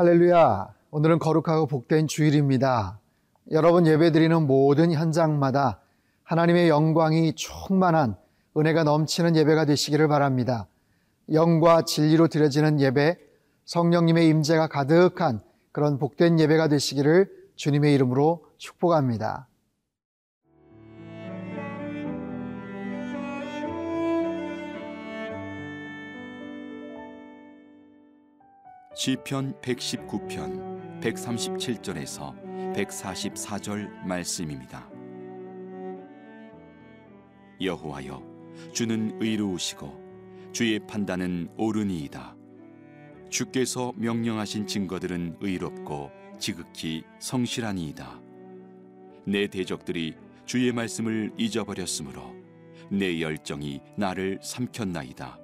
할렐루야. 오늘은 거룩하고 복된 주일입니다. 여러분 예배드리는 모든 현장마다 하나님의 영광이 충만한 은혜가 넘치는 예배가 되시기를 바랍니다. 영과 진리로 드려지는 예배, 성령님의 임재가 가득한 그런 복된 예배가 되시기를 주님의 이름으로 축복합니다. 시편 119편 137절에서 144절 말씀입니다. 여호와여 주는 의로우시고 주의 판단은 옳으니이다. 주께서 명령하신 증거들은 의롭고 지극히 성실하니이다. 내 대적들이 주의 말씀을 잊어버렸으므로 내 열정이 나를 삼켰나이다.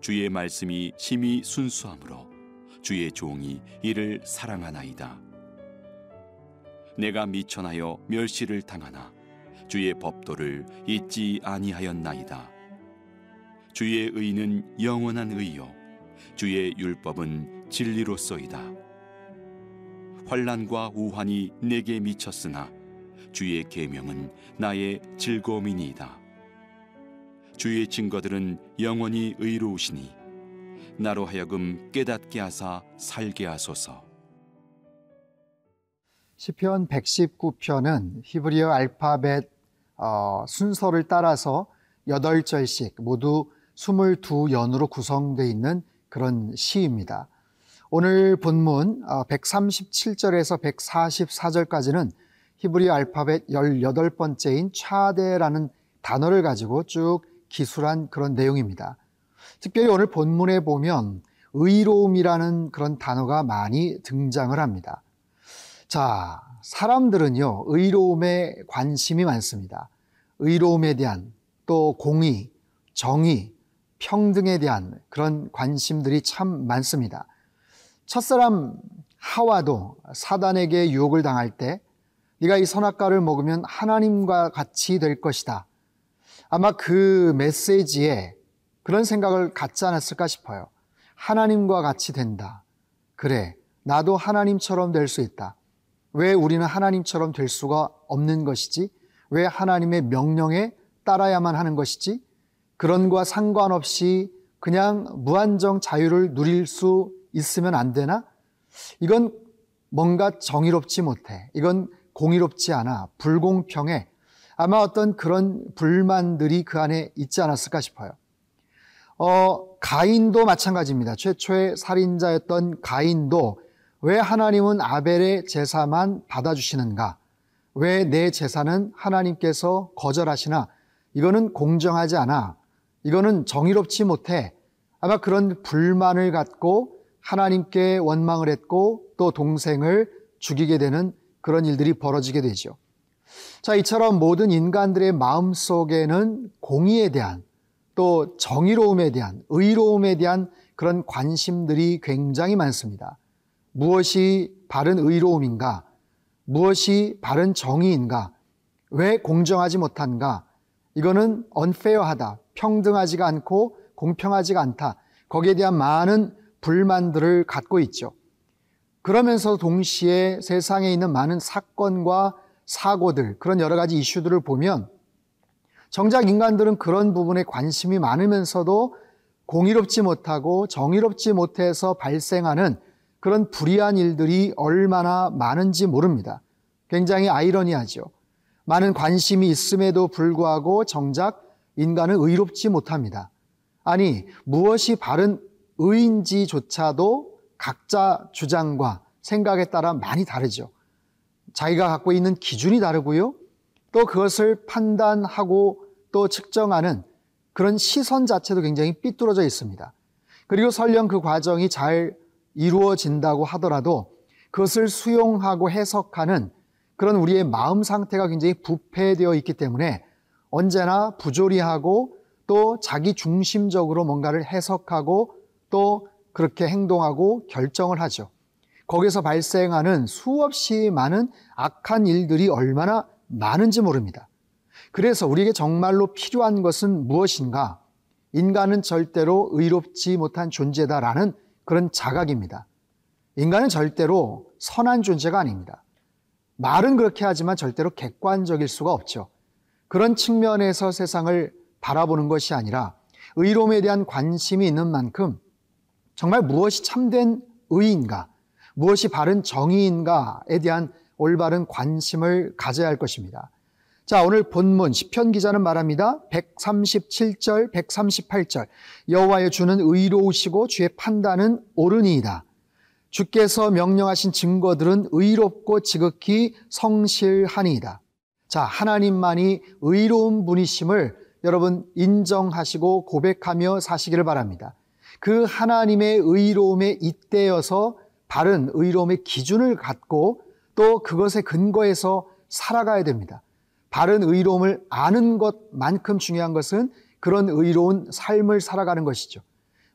주의 말씀이 심히 순수하므로 주의 종이 이를 사랑하나이다. 내가 미천하여 멸시를 당하나 주의 법도를 잊지 아니하였나이다. 주의 의는 영원한 의요 주의 율법은 진리로소이다. 환란과 우환이 내게 미쳤으나 주의 계명은 나의 즐거움이니이다. 주의 증거들은 영원히 의로우시니 나로 하여금 깨닫게 하사 살게 하소서. 시편 119편은 히브리어 알파벳 어, 순서를 따라서 8절씩 모두 22연으로 구성되어 있는 그런 시입니다. 오늘 본문 137절에서 어, 144절까지는 히브리 알파벳 18번째인 차대라는 단어를 가지고 쭉 기술한 그런 내용입니다. 특별히 오늘 본문에 보면 의로움이라는 그런 단어가 많이 등장을 합니다. 자, 사람들은요, 의로움에 관심이 많습니다. 의로움에 대한 또 공의, 정의, 평등에 대한 그런 관심들이 참 많습니다. 첫사람 하와도 사단에게 유혹을 당할 때 네가 이 선악과를 먹으면 하나님과 같이 될 것이다. 아마 그 메시지에 그런 생각을 갖지 않았을까 싶어요. 하나님과 같이 된다. 그래, 나도 하나님처럼 될 수 있다. 왜 우리는 하나님처럼 될 수가 없는 것이지? 왜 하나님의 명령에 따라야만 하는 것이지? 그런 과 상관없이 그냥 무한정 자유를 누릴 수 있으면 안 되나? 이건 뭔가 정의롭지 못해. 이건 공의롭지 않아. 불공평해. 아마 어떤 그런 불만들이 그 안에 있지 않았을까 싶어요. 어, 가인도 마찬가지입니다. 최초의 살인자였던 가인도 왜 하나님은 아벨의 제사만 받아주시는가? 왜 내 제사는 하나님께서 거절하시나? 이거는 공정하지 않아. 이거는 정의롭지 못해. 아마 그런 불만을 갖고 하나님께 원망을 했고 또 동생을 죽이게 되는 그런 일들이 벌어지게 되죠. 자, 이처럼 모든 인간들의 마음 속에는 공의에 대한 또 정의로움에 대한 의로움에 대한 그런 관심들이 굉장히 많습니다. 무엇이 바른 의로움인가? 무엇이 바른 정의인가? 왜 공정하지 못한가? 이거는 unfair하다. 평등하지가 않고 공평하지가 않다. 거기에 대한 많은 불만들을 갖고 있죠. 그러면서 동시에 세상에 있는 많은 사건과 사고들, 그런 여러 가지 이슈들을 보면 정작 인간들은 그런 부분에 관심이 많으면서도 공의롭지 못하고 정의롭지 못해서 발생하는 그런 불의한 일들이 얼마나 많은지 모릅니다. 굉장히 아이러니하죠. 많은 관심이 있음에도 불구하고 정작 인간은 의롭지 못합니다. 아니, 무엇이 바른 의인지조차도 각자 주장과 생각에 따라 많이 다르죠. 자기가 갖고 있는 기준이 다르고요. 또 그것을 판단하고 또 측정하는 그런 시선 자체도 굉장히 삐뚤어져 있습니다. 그리고 설령 그 과정이 잘 이루어진다고 하더라도 그것을 수용하고 해석하는 그런 우리의 마음 상태가 굉장히 부패되어 있기 때문에 언제나 부조리하고 또 자기 중심적으로 뭔가를 해석하고 또 그렇게 행동하고 결정을 하죠. 거기서 발생하는 수없이 많은 악한 일들이 얼마나 많은지 모릅니다. 그래서 우리에게 정말로 필요한 것은 무엇인가? 인간은 절대로 의롭지 못한 존재다라는 그런 자각입니다. 인간은 절대로 선한 존재가 아닙니다. 말은 그렇게 하지만 절대로 객관적일 수가 없죠. 그런 측면에서 세상을 바라보는 것이 아니라 의로움에 대한 관심이 있는 만큼 정말 무엇이 참된 의인가, 무엇이 바른 정의인가에 대한 올바른 관심을 가져야 할 것입니다. 자, 오늘 본문 시편 기자는 말합니다. 137절, 138절. 여호와의 주는 의로우시고 주의 판단은 옳으니이다. 주께서 명령하신 증거들은 의롭고 지극히 성실하니이다. 자, 하나님만이 의로운 분이심을 여러분 인정하시고 고백하며 사시기를 바랍니다. 그 하나님의 의로움에 잇대어서 바른 의로움의 기준을 갖고 또 그것에 근거해서 살아가야 됩니다. 바른 의로움을 아는 것만큼 중요한 것은 그런 의로운 삶을 살아가는 것이죠.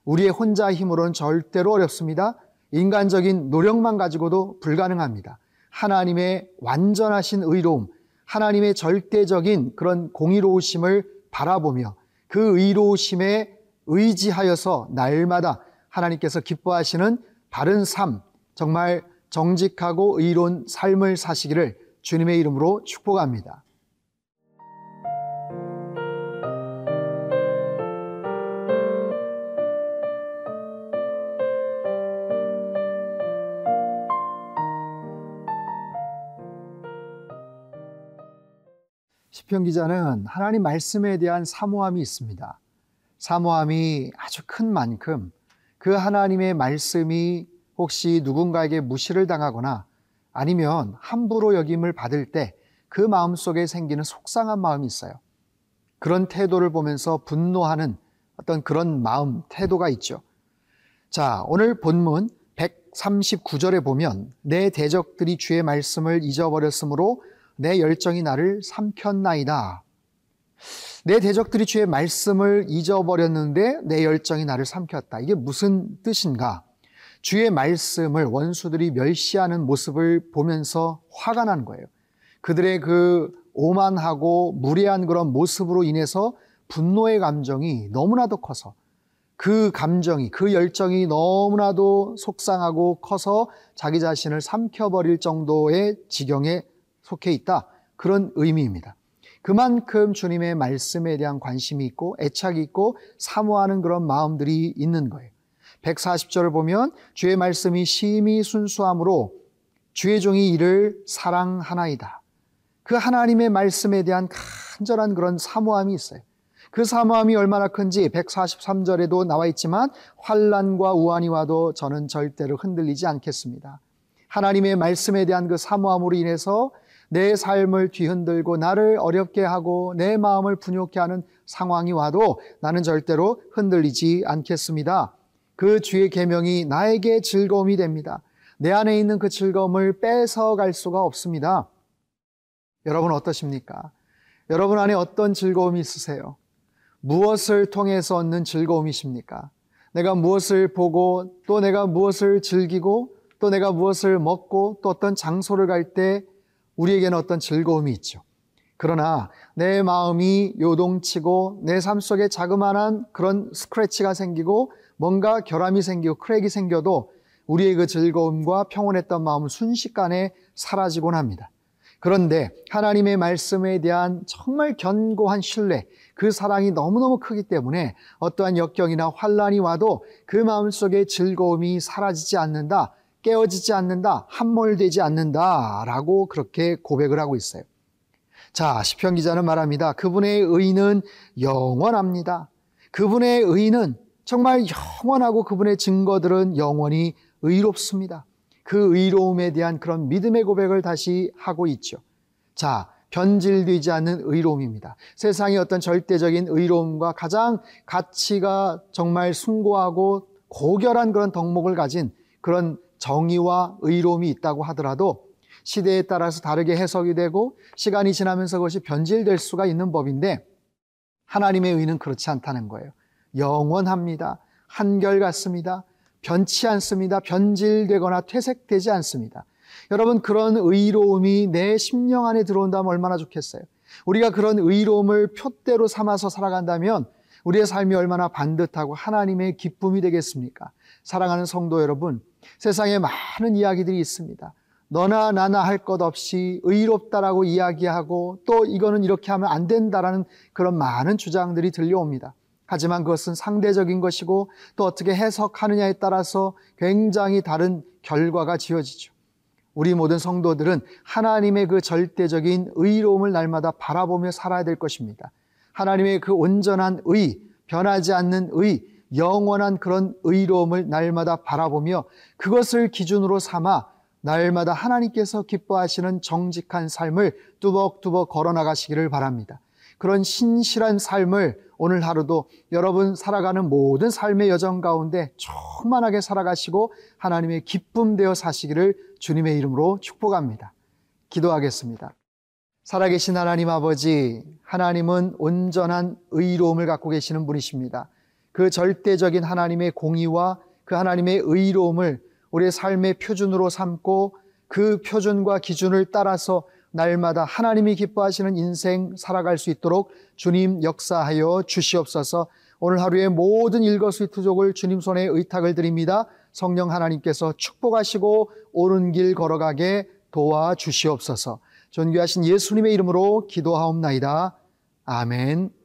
우리의 혼자 힘으로는 절대로 어렵습니다. 인간적인 노력만 가지고도 불가능합니다. 하나님의 완전하신 의로움, 하나님의 절대적인 그런 공의로우심을 바라보며 그 의로우심에 의지하여서 날마다 하나님께서 기뻐하시는 바른 삶, 정말 정직하고 의로운 삶을 사시기를 주님의 이름으로 축복합니다. 시편 기자는 하나님 말씀에 대한 사모함이 있습니다. 사모함이 아주 큰 만큼 그 하나님의 말씀이 혹시 누군가에게 무시를 당하거나 아니면 함부로 여김을 받을 때 그 마음 속에 생기는 속상한 마음이 있어요. 그런 태도를 보면서 분노하는 어떤 그런 마음, 태도가 있죠. 자, 오늘 본문 139절에 보면 내 대적들이 주의 말씀을 잊어버렸으므로 내 열정이 나를 삼켰나이다. 내 대적들이 주의 말씀을 잊어버렸는데 내 열정이 나를 삼켰다. 이게 무슨 뜻인가? 주의 말씀을 원수들이 멸시하는 모습을 보면서 화가 나는 거예요. 그들의 그 오만하고 무례한 그런 모습으로 인해서 분노의 감정이 너무나도 커서 그 감정이, 그 열정이 너무나도 속상하고 커서 자기 자신을 삼켜버릴 정도의 지경에 속해 있다. 그런 의미입니다. 그만큼 주님의 말씀에 대한 관심이 있고 애착이 있고 사모하는 그런 마음들이 있는 거예요. 140절을 보면 주의 말씀이 심히 순수함으로 주의 종이 이를 사랑하나이다. 그 하나님의 말씀에 대한 간절한 그런 사모함이 있어요. 그 사모함이 얼마나 큰지 143절에도 나와 있지만 환란과 우환이 와도 저는 절대로 흔들리지 않겠습니다. 하나님의 말씀에 대한 그 사모함으로 인해서 내 삶을 뒤흔들고 나를 어렵게 하고 내 마음을 분욕케 하는 상황이 와도 나는 절대로 흔들리지 않겠습니다. 그 주의 계명이 나에게 즐거움이 됩니다. 내 안에 있는 그 즐거움을 뺏어갈 수가 없습니다. 여러분 어떠십니까? 여러분 안에 어떤 즐거움이 있으세요? 무엇을 통해서 얻는 즐거움이십니까? 내가 무엇을 보고 또 내가 무엇을 즐기고 또 내가 무엇을 먹고 또 어떤 장소를 갈 때 우리에게는 어떤 즐거움이 있죠. 그러나 내 마음이 요동치고 내 삶 속에 자그마한 그런 스크래치가 생기고 뭔가 결함이 생기고 크랙이 생겨도 우리의 그 즐거움과 평온했던 마음은 순식간에 사라지곤 합니다. 그런데 하나님의 말씀에 대한 정말 견고한 신뢰, 그 사랑이 너무너무 크기 때문에 어떠한 역경이나 환란이 와도 그 마음 속에 즐거움이 사라지지 않는다. 깨어지지 않는다, 함몰되지 않는다라고 그렇게 고백을 하고 있어요. 자, 시편 기자는 말합니다. 그분의 의는 영원합니다. 그분의 의는 정말 영원하고 그분의 증거들은 영원히 의롭습니다. 그 의로움에 대한 그런 믿음의 고백을 다시 하고 있죠. 자, 변질되지 않는 의로움입니다. 세상의 어떤 절대적인 의로움과 가장 가치가 정말 숭고하고 고결한 그런 덕목을 가진 그런 정의와 의로움이 있다고 하더라도 시대에 따라서 다르게 해석이 되고 시간이 지나면서 그것이 변질될 수가 있는 법인데 하나님의 의는 그렇지 않다는 거예요. 영원합니다. 한결같습니다. 변치 않습니다. 변질되거나 퇴색되지 않습니다. 여러분 그런 의로움이 내 심령 안에 들어온다면 얼마나 좋겠어요. 우리가 그런 의로움을 표대로 삼아서 살아간다면 우리의 삶이 얼마나 반듯하고 하나님의 기쁨이 되겠습니까? 사랑하는 성도 여러분, 세상에 많은 이야기들이 있습니다. 너나 나나 할 것 없이 의롭다라고 이야기하고 또 이거는 이렇게 하면 안 된다라는 그런 많은 주장들이 들려옵니다. 하지만 그것은 상대적인 것이고 또 어떻게 해석하느냐에 따라서 굉장히 다른 결과가 지어지죠. 우리 모든 성도들은 하나님의 그 절대적인 의로움을 날마다 바라보며 살아야 될 것입니다. 하나님의 그 온전한 의, 변하지 않는 의, 영원한 그런 의로움을 날마다 바라보며 그것을 기준으로 삼아 날마다 하나님께서 기뻐하시는 정직한 삶을 뚜벅뚜벅 걸어나가시기를 바랍니다. 그런 신실한 삶을 오늘 하루도 여러분 살아가는 모든 삶의 여정 가운데 충만하게 살아가시고 하나님의 기쁨 되어 사시기를 주님의 이름으로 축복합니다. 기도하겠습니다. 살아계신 하나님 아버지, 하나님은 온전한 의로움을 갖고 계시는 분이십니다. 그 절대적인 하나님의 공의와 그 하나님의 의로움을 우리의 삶의 표준으로 삼고 그 표준과 기준을 따라서 날마다 하나님이 기뻐하시는 인생 살아갈 수 있도록 주님 역사하여 주시옵소서. 오늘 하루의 모든 일거수투족을 주님 손에 의탁을 드립니다. 성령 하나님께서 축복하시고 옳은 길 걸어가게 도와 주시옵소서. 존귀하신 예수님의 이름으로 기도하옵나이다. 아멘.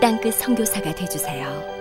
땅끝 성교사가 되주세요